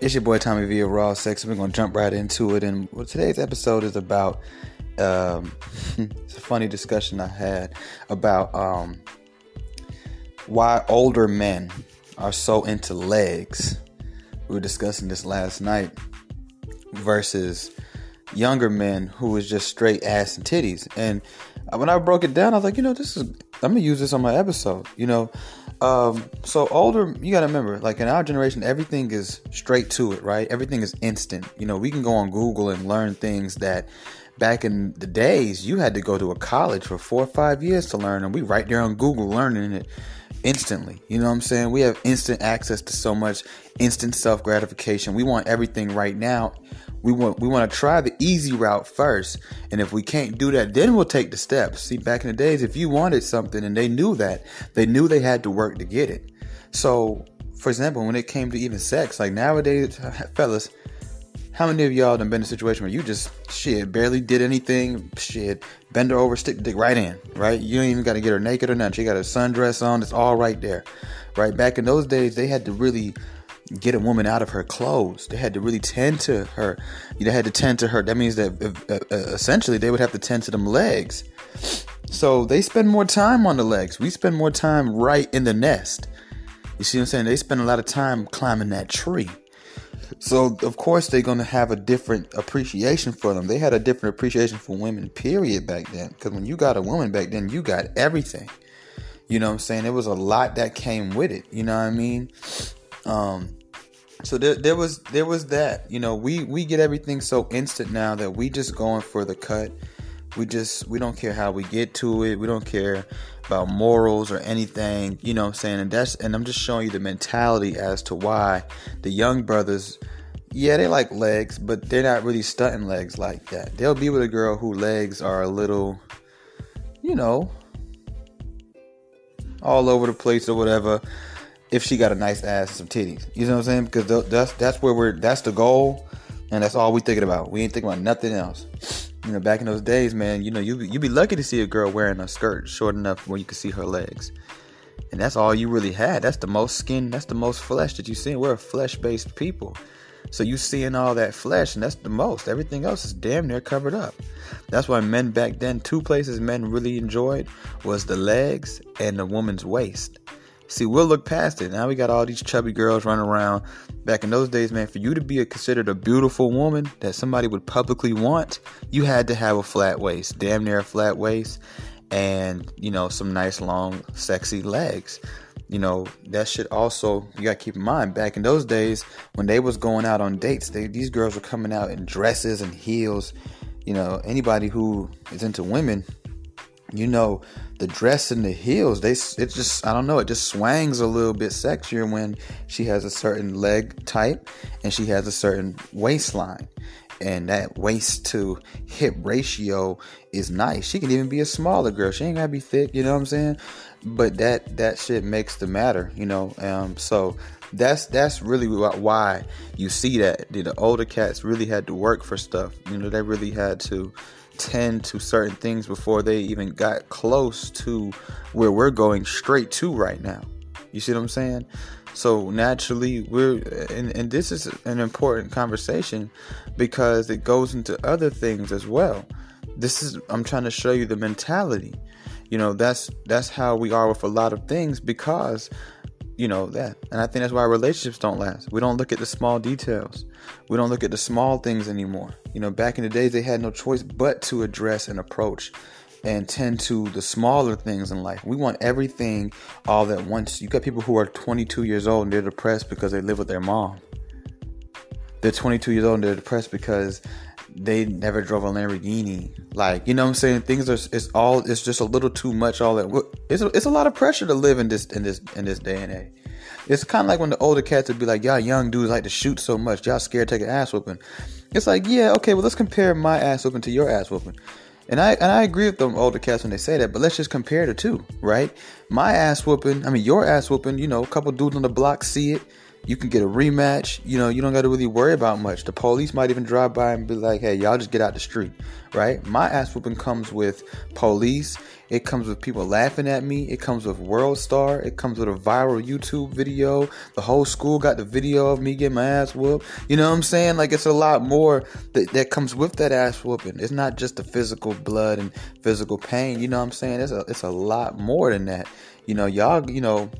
It's your boy Tommy V of Raw Sex, and we're gonna jump right into it. And well, today's episode is about um, it's a funny discussion I had about um, why older men are so into legs. We were discussing this last night versus younger men who was just straight ass and titties. And when I broke it down, I was like, you know, this is I'm gonna use this on my episode. You know, um, so older, you gotta remember, like in our generation, everything is straight to it, right? Everything is instant. You know, we can go on Google and learn things that back in the days you had to go to a college for four or five years to learn, and we right there on Google learning it instantly. You know what I'm saying? We have instant access to so much instant self gratification. We want everything right now. We want we want to try the easy route first, and if we can't do that, then we'll take the steps. See, back in the days, if you wanted something and they knew that, they knew they had to work to get it. So, for example, when it came to even sex, like nowadays, fellas, how many of y'all done been in a situation where you just shit barely did anything? Shit, bend her over, stick the dick right in, right? You don't even got to get her naked or nothing. She got a sundress on. It's all right there, right? Back in those days, they had to really get a woman out of her clothes. They had to really tend to her. They had to tend to her. That means that uh, uh, essentially they would have to tend to them legs. So they spend more time on the legs. We spend more time right in the nest. You see what I'm saying? They spend a lot of time climbing that tree. So of course they're gonna have a different appreciation for them. They had a different appreciation for women, period, back then. Because when you got a woman back then, you got everything. You know what I'm saying? There was a lot that came with it. You know what I mean? Um, so there, there was there was that. You know, we we get everything so instant now that we just going for the cut. We just we don't care how we get to it. We don't care about morals or anything, you know what I'm saying? And that's and I'm just showing you the mentality as to why the young brothers yeah, they like legs, but they're not really stunting legs like that. They'll be with a girl who legs are a little you know all over the place or whatever if she got a nice ass and some titties. You know what I'm saying? Because that's that's where we're that's the goal and that's all we thinking about. We ain't thinking about nothing else you know, back in those days, man, you know, you you be lucky to see a girl wearing a skirt short enough where you could see her legs, and that's all you really had. That's the most skin, that's the most flesh that you see. We're a flesh-based people, so you seeing all that flesh, and that's the most. Everything else is damn near covered up. That's why men back then, two places men really enjoyed was the legs and the woman's waist. See, we'll look past it. Now we got all these chubby girls running around. Back in those days, man, for you to be a, considered a beautiful woman that somebody would publicly want, you had to have a flat waist, damn near a flat waist, and you know some nice long, sexy legs. You know that should also you gotta keep in mind. Back in those days, when they was going out on dates, they, these girls were coming out in dresses and heels. You know, anybody who is into women you know, the dress and the heels, they it just I don't know, it just swangs a little bit sexier when she has a certain leg type and she has a certain waistline. And that waist to hip ratio is nice. She can even be a smaller girl. She ain't gotta be thick, you know what I'm saying? But that that shit makes the matter, you know. Um, so that's that's really why you see that the older cats really had to work for stuff. You know, they really had to tend to certain things before they even got close to where we're going straight to right now. You see what I'm saying? So naturally, we're and, and this is an important conversation because it goes into other things as well. This is I'm trying to show you the mentality. You know, that's that's how we are with a lot of things because you know that. And i think that's why relationships don't last. We don't look at the small details. We don't look at the small things anymore. You know back in the days they had no choice but to address and approach and tend to the smaller things in life. We want everything all at once. You got people who are 22 years old and they're depressed because they live with their mom. They're 22 years old and they're depressed because they never drove a Lamborghini. Like, you know what I'm saying? Things are it's all it's just a little too much all that it's a, it's a lot of pressure to live in this in this in this day and age. It's kind of like when the older cats would be like, "Y'all young dudes like to shoot so much. Y'all scared to take an ass whooping." It's like, yeah, okay, well let's compare my ass whooping to your ass whooping. And I and I agree with them older cats when they say that, but let's just compare the two, right? My ass whooping, I mean your ass whooping, you know, a couple dudes on the block see it, You can get a rematch. You know, you don't got to really worry about much. The police might even drive by and be like, "Hey, y'all just get out the street." Right? My ass whooping comes with police. It comes with people laughing at me. It comes with World Star. It comes with a viral YouTube video. The whole school got the video of me getting my ass whooped. You know what I'm saying? Like it's a lot more that, that comes with that ass whooping. It's not just the physical blood and physical pain. You know what I'm saying? It's a it's a lot more than that. You know, y'all. You know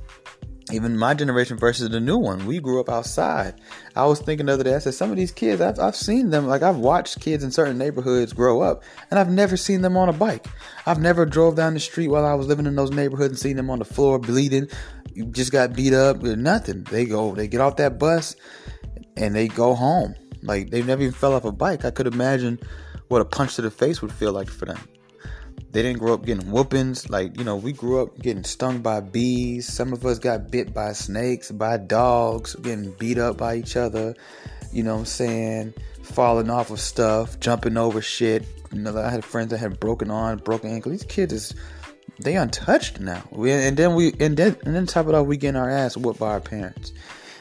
even my generation versus the new one. We grew up outside. I was thinking the other day, I said, some of these kids, I've, I've seen them, like I've watched kids in certain neighborhoods grow up, and I've never seen them on a bike. I've never drove down the street while I was living in those neighborhoods and seen them on the floor bleeding. You just got beat up or nothing. They go, they get off that bus and they go home. Like they've never even fell off a bike. I could imagine what a punch to the face would feel like for them. They didn't grow up getting whoopings. Like, you know, we grew up getting stung by bees. Some of us got bit by snakes, by dogs, getting beat up by each other. You know what I'm saying? Falling off of stuff, jumping over shit. You know, I had friends that had broken arms, broken ankle. These kids is they untouched now. We, and then we and then and then top it off, we getting our ass whooped by our parents.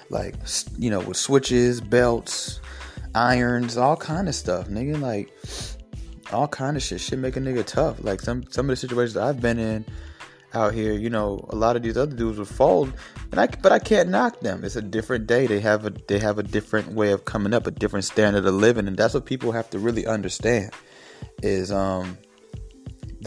Like you know, with switches, belts, irons, all kind of stuff, nigga. Like all kind of shit. Shit make a nigga tough. Like some some of the situations I've been in out here, you know, a lot of these other dudes would fold, and I but I can't knock them. It's a different day. They have a they have a different way of coming up, a different standard of living, and that's what people have to really understand. Is um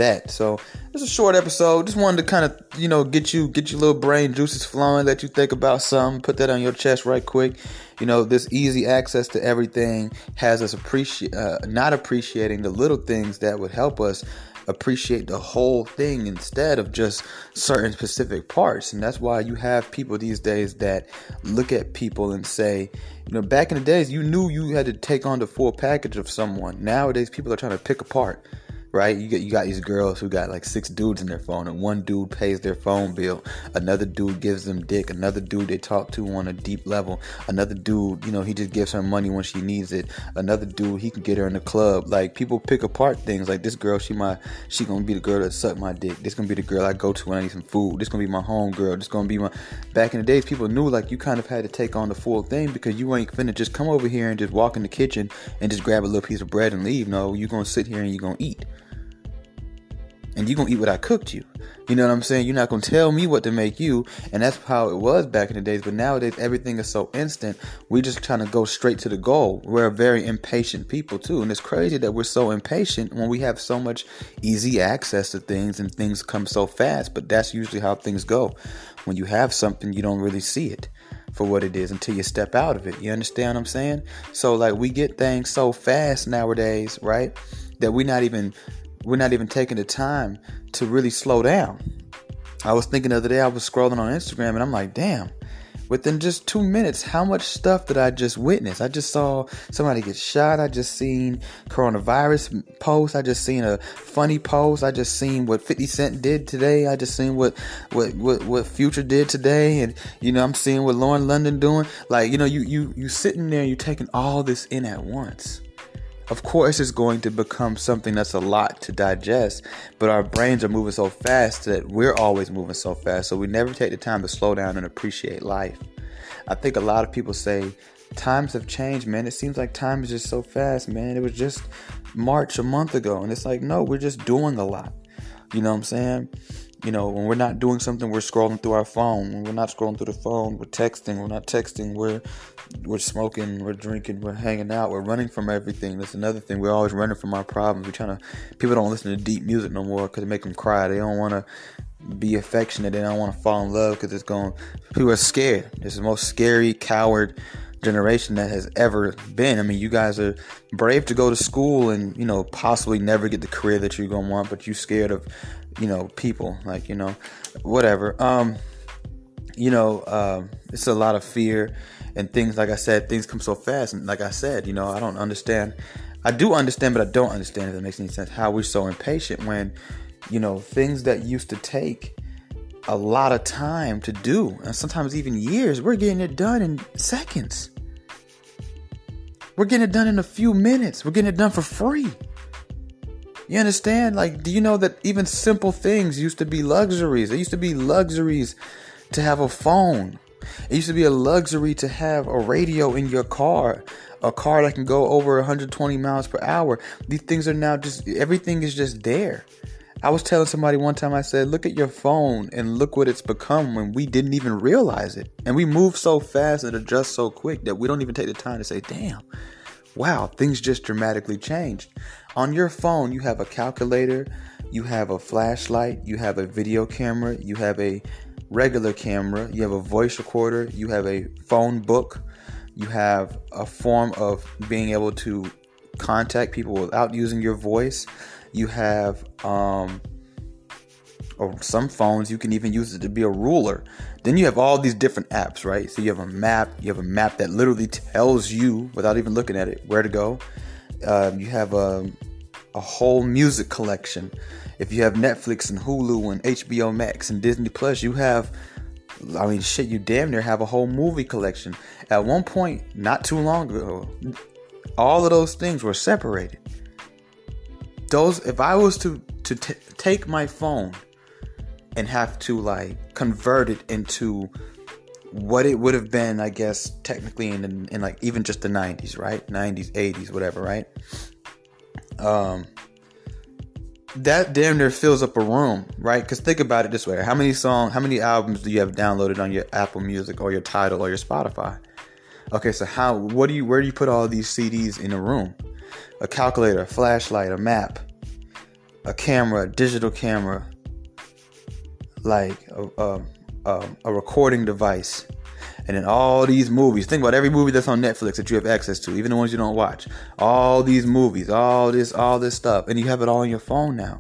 that. So it's a short episode. Just wanted to kind of you know get you get your little brain juices flowing, let you think about something, put that on your chest right quick. You know, this easy access to everything has us appreciate uh, not appreciating the little things that would help us appreciate the whole thing instead of just certain specific parts. And that's why you have people these days that look at people and say, you know, back in the days, you knew you had to take on the full package of someone. Nowadays, people are trying to pick apart right? You get you got these girls who got like six dudes in their phone, and one dude pays their phone bill, another dude gives them dick, another dude they talk to on a deep level, another dude, you know, he just gives her money when she needs it, another dude he can get her in the club. Like people pick apart things. Like this girl, she my she gonna be the girl that suck my dick. This gonna be the girl I go to when I need some food. This gonna be my home girl. This gonna be my. Back in the days, people knew like you kind of had to take on the full thing because you ain't finna just come over here and just walk in the kitchen and just grab a little piece of bread and leave. No, you gonna sit here and you gonna eat and you're gonna eat what I cooked you. You know what I'm saying? You're not gonna tell me what to make you, and that's how it was back in the days. But nowadays, everything is so instant. We just trying to go straight to the goal. We're very impatient people too, and it's crazy that we're so impatient when we have so much easy access to things and things come so fast. But that's usually how things go. When you have something, you don't really see it for what it is until you step out of it. You understand what I'm saying? So like we get things so fast nowadays, right? That we're not even we're not even taking the time to really slow down. I was thinking the other day, I was scrolling on Instagram and I'm like, damn, within just two minutes, how much stuff did I just witness? I just saw somebody get shot. I just seen coronavirus post. I just seen a funny post. I just seen what 50 Cent did today. I just seen what, what, what, what Future did today. And, you know, I'm seeing what Lauren London doing. Like, you know, you, you, you sitting there you taking all this in at once of course it's going to become something that's a lot to digest but our brains are moving so fast that we're always moving so fast so we never take the time to slow down and appreciate life. I think a lot of people say times have changed man. It seems like time is just so fast man. It was just march a month ago and it's like no we're just doing a lot. You know what i'm saying you know, when we're not doing something, we're scrolling through our phone. When we're not scrolling through the phone, we're texting. We're not texting. We're we're smoking. We're drinking. We're hanging out. We're running from everything. That's another thing. We're always running from our problems. We're trying to. People don't listen to deep music no more because it make them cry. They don't want to be affectionate. They don't want to fall in love because it's going. People are scared. It's the most scary, coward generation that has ever been. I mean, you guys are brave to go to school and you know possibly never get the career that you're gonna want, but you're scared of you know, people, like, you know, whatever. Um, you know, um, it's a lot of fear and things. Like I said, things come so fast. And like I said, you know, I don't understand. I do understand, but I don't understand if that makes any sense. How we're so impatient when, you know, things that used to take a lot of time to do, and sometimes even years, we're getting it done in seconds. We're getting it done in a few minutes. We're getting it done for free. You understand? Like, do you know that even simple things used to be luxuries? It used to be luxuries to have a phone. It used to be a luxury to have a radio in your car, a car that can go over 120 miles per hour. These things are now just everything is just there. I was telling somebody one time, I said, look at your phone and look what it's become when we didn't even realize it. And we move so fast and adjust so quick that we don't even take the time to say, damn, wow, things just dramatically changed. On your phone, you have a calculator, you have a flashlight, you have a video camera, you have a regular camera, you have a voice recorder, you have a phone book, you have a form of being able to contact people without using your voice. You have um, or some phones you can even use it to be a ruler. Then you have all these different apps, right? So you have a map. You have a map that literally tells you without even looking at it where to go. Uh, you have a a whole music collection. If you have Netflix and Hulu and HBO Max and Disney Plus, you have I mean, shit, you damn near have a whole movie collection. At one point, not too long ago, all of those things were separated those if I was to to t- take my phone and have to like convert it into what it would have been, I guess, technically in, in like even just the 90s, right? 90s, 80s, whatever, right? Um, that damn near fills up a room, right? Because think about it this way: how many songs, how many albums do you have downloaded on your Apple Music or your Tidal or your Spotify? Okay, so how, what do you, where do you put all these CDs in a room? a calculator, a flashlight, a map, a camera, a digital camera, like a, a, a, a recording device, and in all these movies. Think about every movie that's on Netflix that you have access to, even the ones you don't watch. All these movies, all this, all this stuff, and you have it all on your phone now.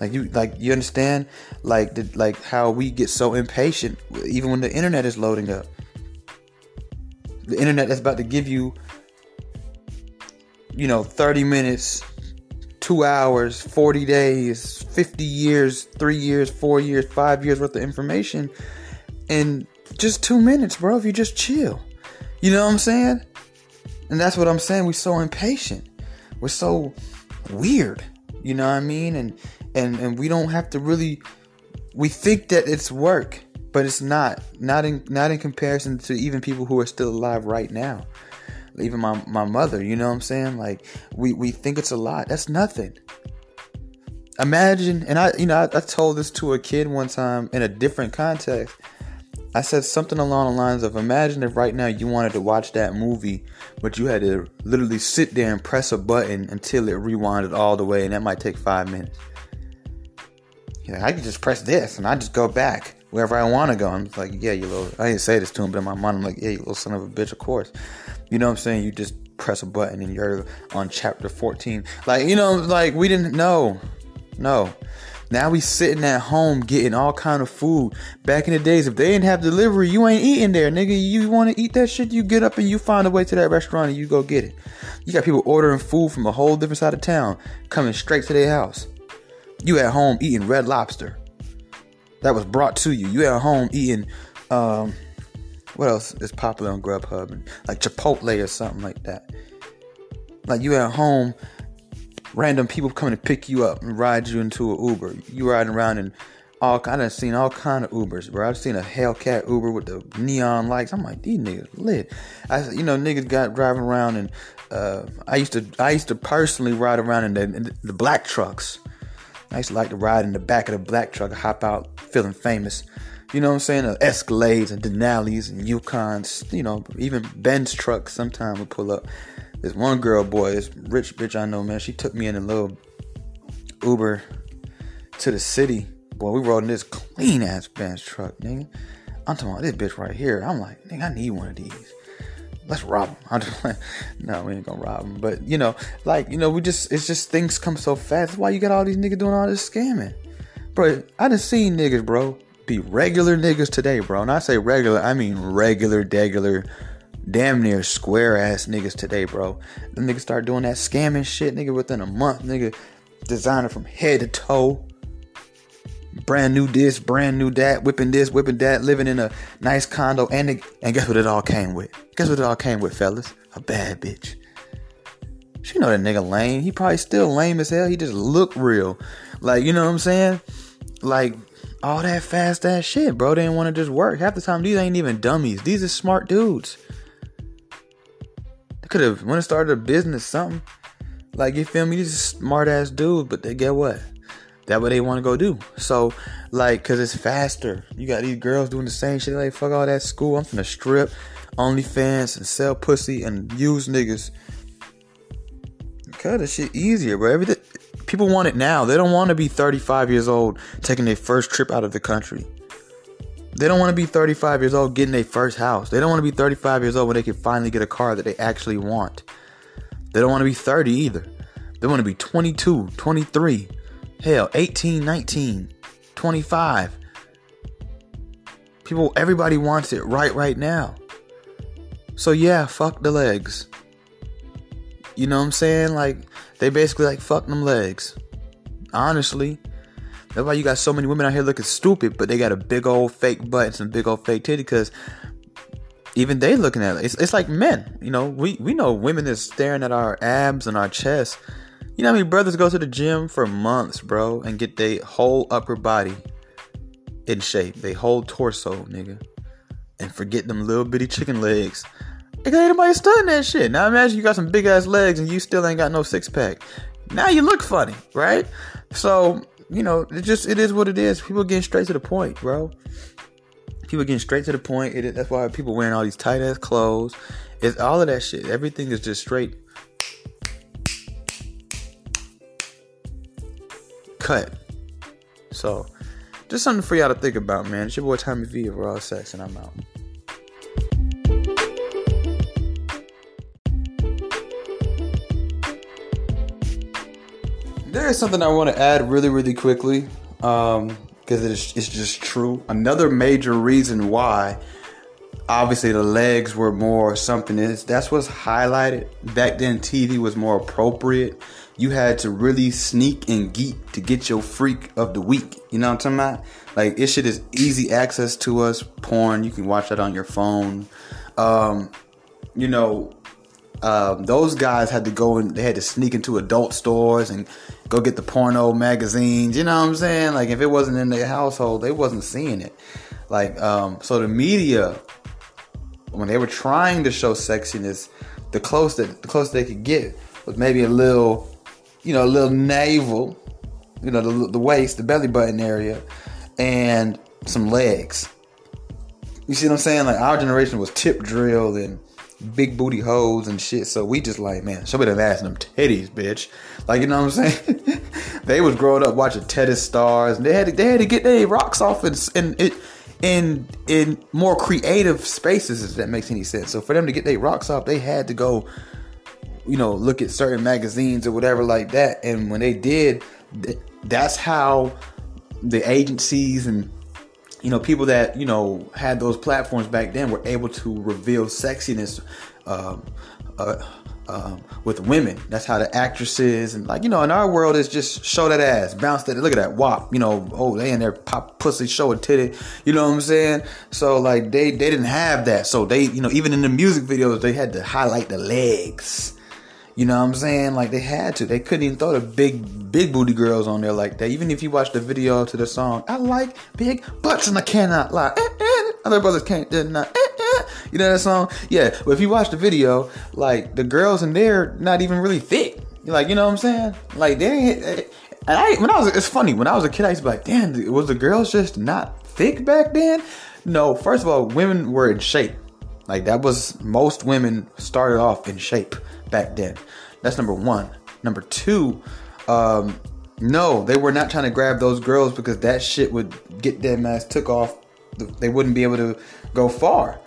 Like you, like you understand, like the, like how we get so impatient, even when the internet is loading up. The internet that's about to give you you know, 30 minutes, two hours, 40 days, 50 years, three years, four years, five years worth of information in just two minutes, bro, if you just chill. You know what I'm saying? And that's what I'm saying. We're so impatient. We're so weird. You know what I mean? And and and we don't have to really we think that it's work, but it's not. Not in not in comparison to even people who are still alive right now even my, my mother, you know what I'm saying? Like we, we think it's a lot. That's nothing. Imagine, and I, you know, I, I told this to a kid one time in a different context. I said something along the lines of imagine if right now you wanted to watch that movie, but you had to literally sit there and press a button until it rewinded all the way, and that might take five minutes. Yeah, I could just press this and I just go back wherever I want to go. I'm like, yeah, you little. I didn't say this to him, but in my mind, I'm like, yeah, you little son of a bitch. Of course, you know what I'm saying. You just press a button and you're on chapter 14. Like, you know, like we didn't know. No. Now we sitting at home getting all kind of food. Back in the days, if they didn't have delivery, you ain't eating there, nigga. You want to eat that shit, you get up and you find a way to that restaurant and you go get it. You got people ordering food from a whole different side of town, coming straight to their house. You at home eating red lobster that was brought to you. You at home eating, um, what else is popular on Grubhub? And like Chipotle or something like that. Like you at home, random people coming to pick you up and ride you into an Uber. You riding around in all kind of seen all kind of Ubers, bro. I've seen a Hellcat Uber with the neon lights. I'm like, these niggas lit. I, you know, niggas got driving around and uh, I used to, I used to personally ride around in the, in the black trucks. I used to like to ride in the back of the black truck, hop out feeling famous. You know what I'm saying? The Escalades and Denali's and Yukons. You know, even Benz truck sometimes would pull up. This one girl, boy, this rich bitch I know, man. She took me in a little Uber to the city. Boy, we rode in this clean ass Benz truck, nigga. I'm talking about this bitch right here. I'm like, nigga, I need one of these let's rob them. Just like, no, we ain't gonna rob them. But you know, like you know, we just it's just things come so fast. That's why you got all these niggas doing all this scamming, bro. I done seen niggas, bro, be regular niggas today, bro. And I say regular, I mean regular, degular, damn near square ass niggas today, bro. The niggas start doing that scamming shit, nigga, within a month, nigga, designer from head to toe brand new this, brand new that, whipping this, whipping that, living in a nice condo, and it, and guess what it all came with? Guess what it all came with, fellas? A bad bitch. She know that nigga lame. He probably still lame as hell. He just look real. Like, you know what I'm saying? Like, all that fast ass shit, bro. They didn't want to just work. Half the time, these ain't even dummies. These are smart dudes. They could have went and started a business, something. Like you feel me? These smart ass dudes, but they get what? That what they want to go do. So, like, cause it's faster. You got these girls doing the same shit. Like, fuck all that school. I'm finna strip, OnlyFans, and sell pussy and use niggas. Cut this shit easier, bro. Everything people want it now. They don't want to be 35 years old taking their first trip out of the country. They don't want to be 35 years old getting their first house. They don't want to be 35 years old when they can finally get a car that they actually want. They don't want to be 30 either. They want to be 22, 23, hell, 18, 19, 25. People, everybody wants it right, right now. So yeah, fuck the legs. You know what I'm saying? Like, they basically like fuck them legs. Honestly. That's why you got so many women out here looking stupid, but they got a big old fake butt and some big old fake titty because even they looking at it. It's, it's like men. You know, we, we know women is staring at our abs and our chest. You know how many brothers go to the gym for months, bro, and get their whole upper body in shape, they whole torso, nigga, and forget them little bitty chicken legs Ain't anybody studying that shit. Now imagine you got some big ass legs and you still ain't got no six pack. Now you look funny, right? So, you know, it just it is what it is. People getting straight to the point, bro. People getting straight to the point. It, that's why people wearing all these tight ass clothes. It's all of that shit. Everything is just straight cut. So, just something for y'all to think about, man. It's your boy Tommy V of Raw Sex, and I'm out. there is something I want to add really, really quickly because um, it's, it's just true. Another major reason why, obviously, the legs were more something is that's what's highlighted. Back then, TV was more appropriate. You had to really sneak and geek to get your freak of the week. You know what I'm talking about? Like, it shit is easy access to us. Porn, you can watch that on your phone. Um, you know, um, those guys had to go and they had to sneak into adult stores and go get the porno magazines. You know what I'm saying? Like if it wasn't in their household, they wasn't seeing it. Like um, so, the media when they were trying to show sexiness, the close that the close they could get was maybe a little, you know, a little navel, you know, the, the waist, the belly button area, and some legs. You see what I'm saying? Like our generation was tip drilled and big booty hoes and shit. So we just like, man, show me the ass and them titties, bitch. Like you know what I'm saying? they was growing up watching tennis stars, and they had to, they had to get their rocks off and in in in more creative spaces. If that makes any sense. So for them to get their rocks off, they had to go, you know, look at certain magazines or whatever like that. And when they did, that's how the agencies and you know, people that you know had those platforms back then were able to reveal sexiness um, uh, um, with women. That's how the actresses and like you know in our world is just show that ass, bounce that. Look at that wop. You know, oh they in there pop pussy, show a titty. You know what I'm saying? So like they they didn't have that. So they you know even in the music videos they had to highlight the legs. You know what I'm saying? Like they had to. They couldn't even throw the big, big booty girls on there like that. Even if you watch the video to the song, I like big butts and I cannot lie. Eh, eh, other brothers can't deny. Eh. You know that song? Yeah. But if you watch the video, like the girls in there, not even really thick. Like you know what I'm saying? Like they. Eh, and I when I was it's funny when I was a kid I used to be like, damn, was the girls just not thick back then? No. First of all, women were in shape. Like that was most women started off in shape back then. That's number one. Number two, um, no, they were not trying to grab those girls because that shit would get them ass took off. They wouldn't be able to go far.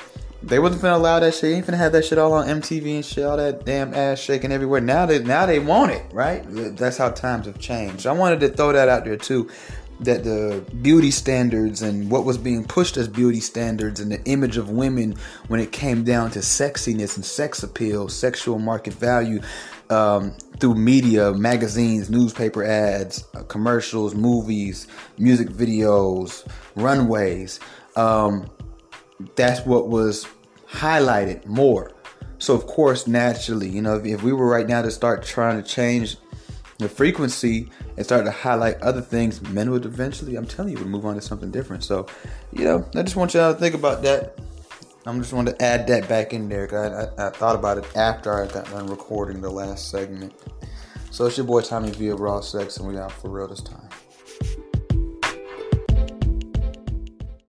They wasn't gonna allow that shit. They ain't finna have that shit all on MTV and shit, all that damn ass shaking everywhere. Now they now they want it, right? That's how times have changed. I wanted to throw that out there too that the beauty standards and what was being pushed as beauty standards and the image of women when it came down to sexiness and sex appeal, sexual market value um, through media, magazines, newspaper ads, uh, commercials, movies, music videos, runways. Um, that's what was highlighted more. So, of course, naturally, you know, if, if we were right now to start trying to change the frequency and start to highlight other things, men would eventually, I'm telling you, would move on to something different. So, you know, I just want y'all to think about that. I'm just wanting to add that back in there. I, I, I thought about it after I got done recording the last segment. So it's your boy Tommy via Raw Sex, and we out for real this time.